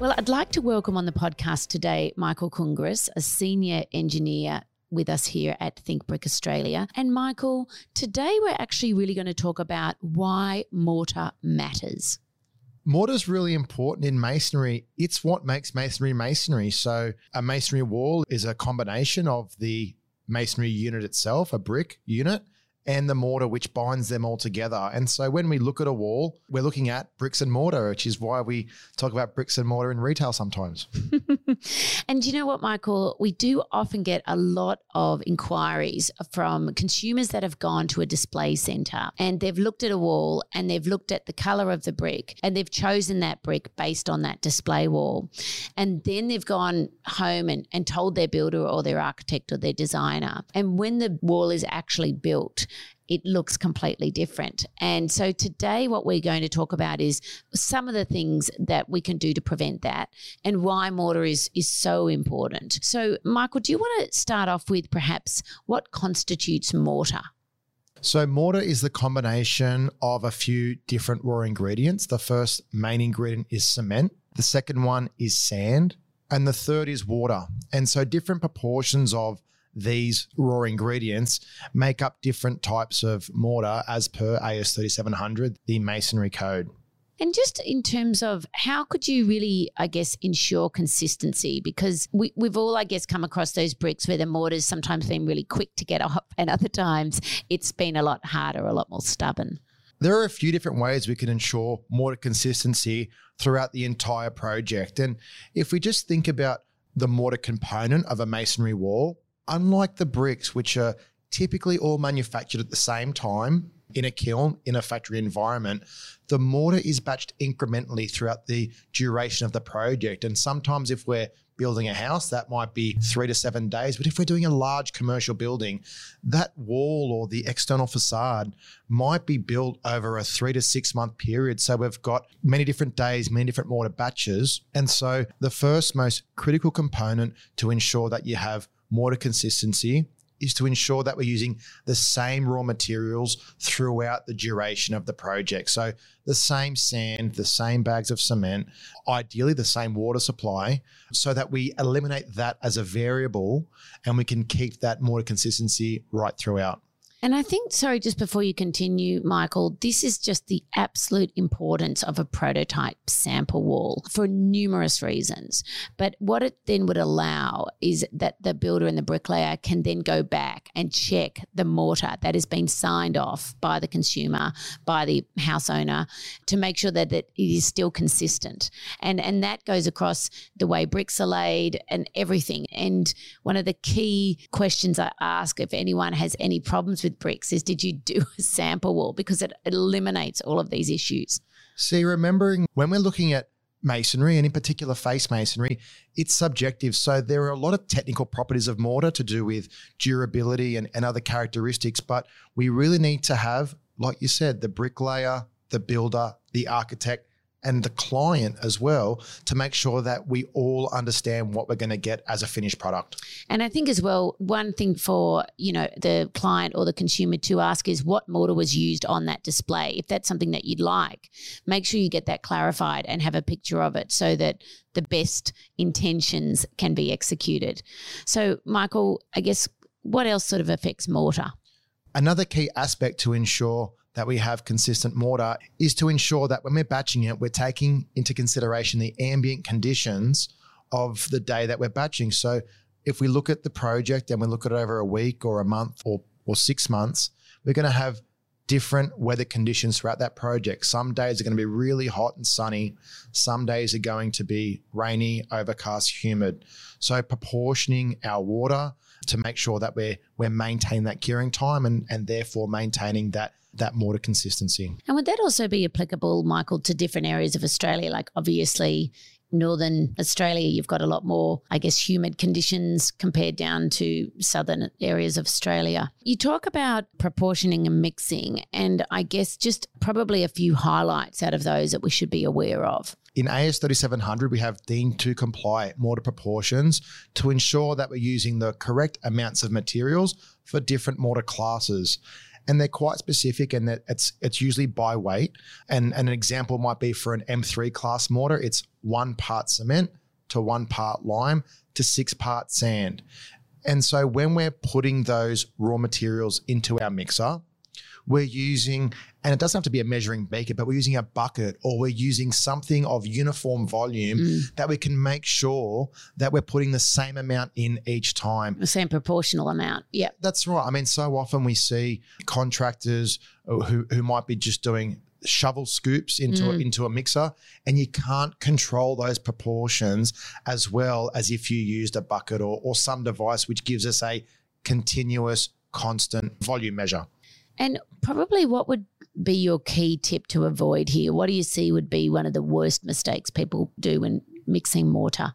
Well, I'd like to welcome on the podcast today Michael Kungris, a senior engineer with us here at Think Brick Australia. And Michael, today we're actually really going to talk about why mortar matters. Mortar is really important in masonry. It's what makes masonry masonry. So, a masonry wall is a combination of the masonry unit itself, a brick unit, and the mortar which binds them all together. And so when we look at a wall, we're looking at bricks and mortar, which is why we talk about bricks and mortar in retail sometimes. and you know what, Michael? We do often get a lot of inquiries from consumers that have gone to a display center and they've looked at a wall and they've looked at the color of the brick and they've chosen that brick based on that display wall. And then they've gone home and, and told their builder or their architect or their designer. And when the wall is actually built, it looks completely different. And so today, what we're going to talk about is some of the things that we can do to prevent that and why mortar is, is so important. So, Michael, do you want to start off with perhaps what constitutes mortar? So, mortar is the combination of a few different raw ingredients. The first main ingredient is cement, the second one is sand, and the third is water. And so, different proportions of these raw ingredients make up different types of mortar as per AS 3700, the masonry code. And just in terms of how could you really, I guess, ensure consistency? Because we, we've all, I guess, come across those bricks where the mortar's sometimes been really quick to get off, and other times it's been a lot harder, a lot more stubborn. There are a few different ways we can ensure mortar consistency throughout the entire project. And if we just think about the mortar component of a masonry wall, unlike the bricks, which are typically all manufactured at the same time in a kiln in a factory environment, the mortar is batched incrementally throughout the duration of the project. And sometimes, if we're building a house, that might be three to seven days. But if we're doing a large commercial building, that wall or the external facade might be built over a three to six month period. So we've got many different days, many different mortar batches. And so the first most critical component to ensure that you have mortar consistency is to ensure that we're using the same raw materials throughout the duration of the project. So, the same sand, the same bags of cement, ideally the same water supply, so that we eliminate that as a variable and we can keep that mortar consistency right throughout. And I think, sorry, just before you continue, Michael, this is just the absolute importance of a prototype sample wall for numerous reasons. But what it then would allow is that the builder and the bricklayer can then go back and check the mortar that has been signed off by the consumer, by the house owner, to make sure that it is still consistent. And, and that goes across the way bricks are laid and everything. And one of the key questions I ask if anyone has any problems with bricks is did you do a sample wall? Because it eliminates all of these issues. See, remembering when we're looking at masonry and in particular face masonry, it's subjective. So there are a lot of technical properties of mortar to do with durability and, and other characteristics, but we really need to have, like you said, the bricklayer, the builder, the architect and the client as well to make sure that we all understand what we're going to get as a finished product. And I think as well, one thing for, you know, the client or the consumer to ask is what mortar was used on that display. If that's something that you'd like, make sure you get that clarified and have a picture of it so that the best intentions can be executed. So, Michael, I guess what else sort of affects mortar? Another key aspect to ensure that we have consistent mortar is to ensure that when we're batching it, we're taking into consideration the ambient conditions of the day that we're batching. So if we look at the project and we look at it over a week or a month or, or six months, we're going to have different weather conditions throughout that project. Some days are going to be really hot and sunny. Some days are going to be rainy, overcast, humid. So proportioning our water to make sure that we're we're maintaining that curing time and, and therefore maintaining that that mortar consistency. And would that also be applicable, Michael, to different areas of Australia? Like obviously northern Australia, you've got a lot more, I guess, humid conditions compared down to southern areas of Australia. You talk about proportioning and mixing, and I guess just probably a few highlights out of those that we should be aware of. In AS 3700, we have deemed to comply mortar proportions to ensure that we're using the correct amounts of materials for different mortar classes. And they're quite specific and that it's it's usually by weight. And, and an example might be for an M3 class mortar, it's one part cement to one part lime to six part sand. And so when we're putting those raw materials into our mixer, we're using, and it doesn't have to be a measuring beaker, but we're using a bucket or we're using something of uniform volume mm. that we can make sure that we're putting the same amount in each time. The same proportional amount. Yeah. That's right. I mean, so often we see contractors who, who might be just doing shovel scoops into mm. a, into a mixer and you can't control those proportions as well as if you used a bucket or, or some device which gives us a continuous constant volume measure and probably what would be your key tip to avoid here? What do you see would be one of the worst mistakes people do when mixing mortar?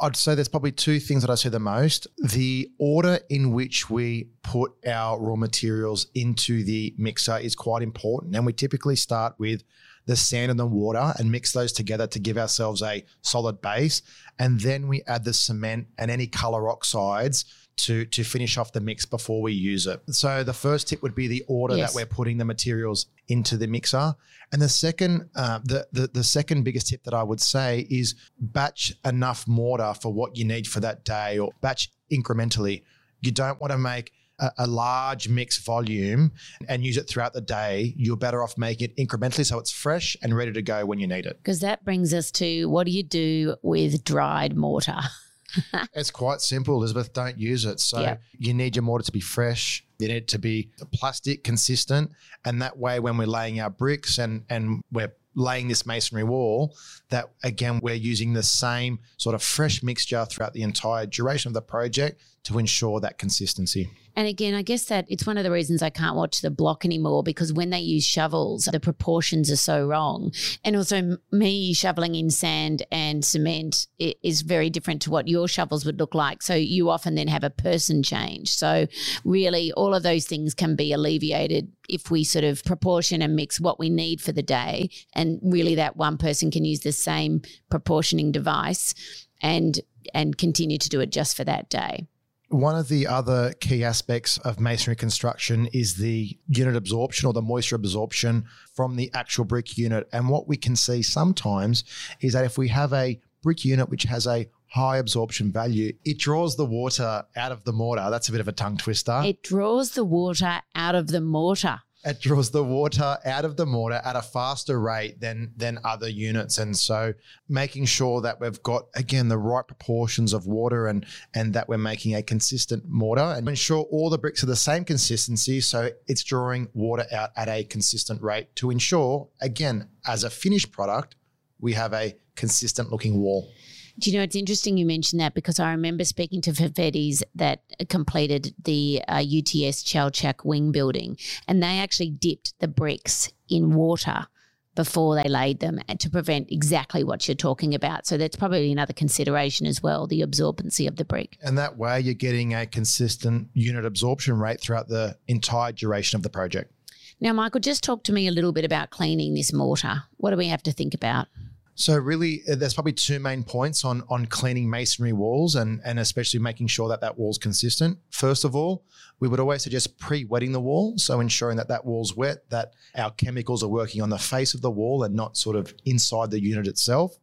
I'd say there's probably two things that I see the most. The order in which we put our raw materials into the mixer is quite important. And we typically start with the sand and the water and mix those together to give ourselves a solid base. And then we add the cement and any color oxides to to finish off the mix before we use it. So the first tip would be the order yes. that we're putting the materials into the mixer, and the second uh, the, the the second biggest tip that I would say is batch enough mortar for what you need for that day, or batch incrementally. You don't want to make a, a large mix volume and use it throughout the day. You're better off making it incrementally so it's fresh and ready to go when you need it. Because that brings us to what do you do with dried mortar? it's quite simple, Elizabeth. Don't use it. So yep. you need your mortar to be fresh. You need it to be plastic consistent. And that way, when we're laying our bricks and, and we're laying this masonry wall, that again, we're using the same sort of fresh mixture throughout the entire duration of the project to ensure that consistency. And again, I guess that it's one of the reasons I can't watch the block anymore because when they use shovels, the proportions are so wrong. And also, me shoveling in sand and cement is very different to what your shovels would look like. So, you often then have a person change. So, really, all of those things can be alleviated if we sort of proportion and mix what we need for the day. And really, that one person can use the same proportioning device and and continue to do it just for that day. One of the other key aspects of masonry construction is the unit absorption or the moisture absorption from the actual brick unit. And what we can see sometimes is that if we have a brick unit which has a high absorption value, it draws the water out of the mortar. That's a bit of a tongue twister. It draws the water out of the mortar it draws the water out of the mortar at a faster rate than than other units. And so making sure that we've got again the right proportions of water and and that we're making a consistent mortar and ensure all the bricks are the same consistency. So it's drawing water out at a consistent rate to ensure again as a finished product we have a consistent looking wall do you know, it's interesting you mentioned that because I remember speaking to Favettis that completed the uh, UTS Chau Chak Wing building, and they actually dipped the bricks in water before they laid them to prevent exactly what you're talking about. So that's probably another consideration as well, the absorbency of the brick. And that way you're getting a consistent unit absorption rate throughout the entire duration of the project. Now, Michael, just talk to me a little bit about cleaning this mortar. What do we have to think about? So really, uh, there's probably two main points on on cleaning masonry walls and and especially making sure that that wall's consistent. First of all, we would always suggest pre-wetting the wall, so ensuring that that wall's wet, that our chemicals are working on the face of the wall and not sort of inside the unit itself.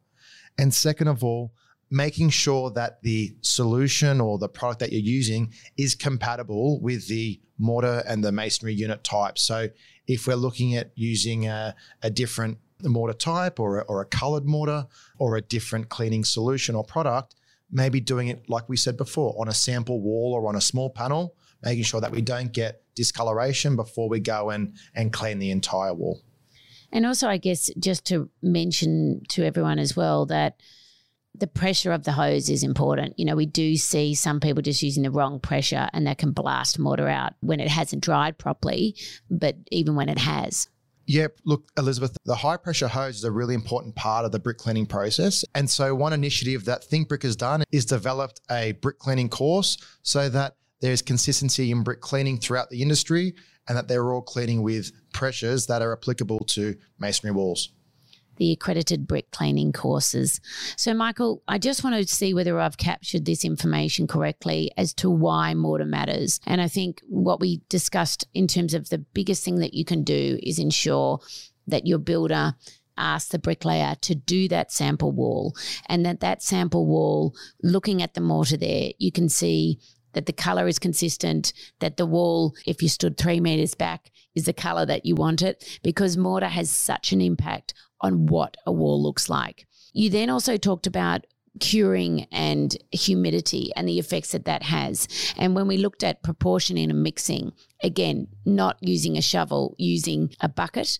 And second of all, making sure that the solution or the product that you're using is compatible with the mortar and the masonry unit type. So if we're looking at using a, a different mortar type or a, or a colored mortar or a different cleaning solution or product, maybe doing it like we said before on a sample wall or on a small panel, making sure that we don't get discoloration before we go and, and clean the entire wall. And also, I guess, just to mention to everyone as well that the pressure of the hose is important. You know, we do see some people just using the wrong pressure and that can blast mortar out when it hasn't dried properly, but even when it has. Yep. Look, Elizabeth, the high pressure hose is a really important part of the brick cleaning process. And so, one initiative that Think Brick has done is developed a brick cleaning course so that there's consistency in brick cleaning throughout the industry and that they're all cleaning with pressures that are applicable to masonry walls the accredited brick cleaning courses. So, Michael, I just want to see whether I've captured this information correctly as to why mortar matters. And I think what we discussed in terms of the biggest thing that you can do is ensure that your builder asks the bricklayer to do that sample wall and that that sample wall looking at the mortar there you can see that the color is consistent, that the wall, if you stood three meters back, is the color that you want it, because mortar has such an impact on what a wall looks like. You then also talked about curing and humidity and the effects that that has. And when we looked at proportioning and mixing, again, not using a shovel, using a bucket,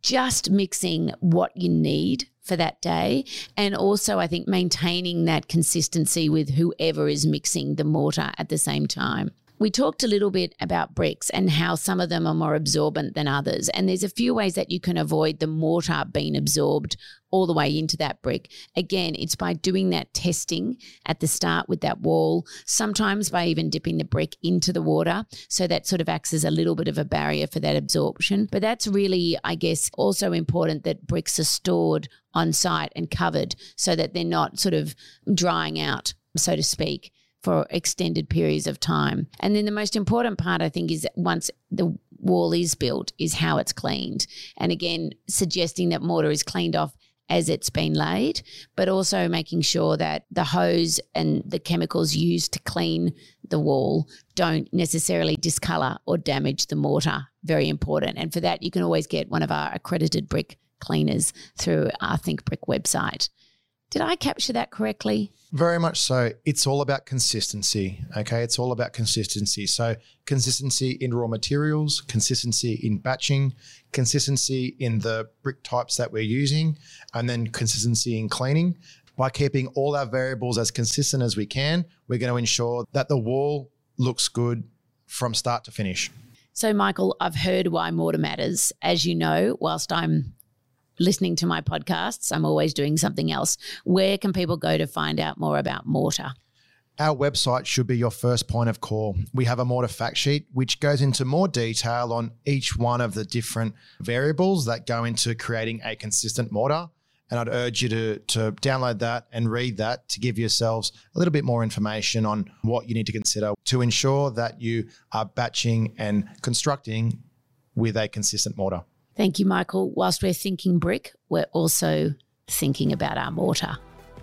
just mixing what you need for that day. And also, I think maintaining that consistency with whoever is mixing the mortar at the same time. We talked a little bit about bricks and how some of them are more absorbent than others. And there's a few ways that you can avoid the mortar being absorbed all the way into that brick. Again, it's by doing that testing at the start with that wall, sometimes by even dipping the brick into the water. So that sort of acts as a little bit of a barrier for that absorption. But that's really, I guess, also important that bricks are stored on site and covered so that they're not sort of drying out, so to speak for extended periods of time. And then the most important part, I think, is once the wall is built, is how it's cleaned. And again, suggesting that mortar is cleaned off as it's been laid, but also making sure that the hose and the chemicals used to clean the wall don't necessarily discolor or damage the mortar. Very important. And for that, you can always get one of our accredited brick cleaners through our Think Brick website. Did I capture that correctly? Very much so. It's all about consistency. Okay. It's all about consistency. So, consistency in raw materials, consistency in batching, consistency in the brick types that we're using, and then consistency in cleaning. By keeping all our variables as consistent as we can, we're going to ensure that the wall looks good from start to finish. So, Michael, I've heard why mortar matters. As you know, whilst I'm listening to my podcasts, I'm always doing something else. Where can people go to find out more about mortar? Our website should be your first point of call. We have a mortar fact sheet which goes into more detail on each one of the different variables that go into creating a consistent mortar. And I'd urge you to, to download that and read that to give yourselves a little bit more information on what you need to consider to ensure that you are batching and constructing with a consistent mortar. Thank you, Michael. Whilst we're thinking brick, we're also thinking about our mortar.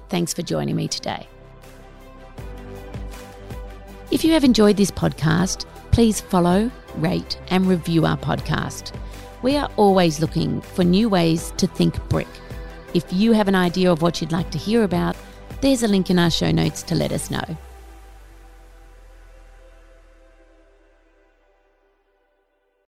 Thanks for joining me today. If you have enjoyed this podcast, please follow, rate, and review our podcast. We are always looking for new ways to think brick. If you have an idea of what you'd like to hear about, there's a link in our show notes to let us know.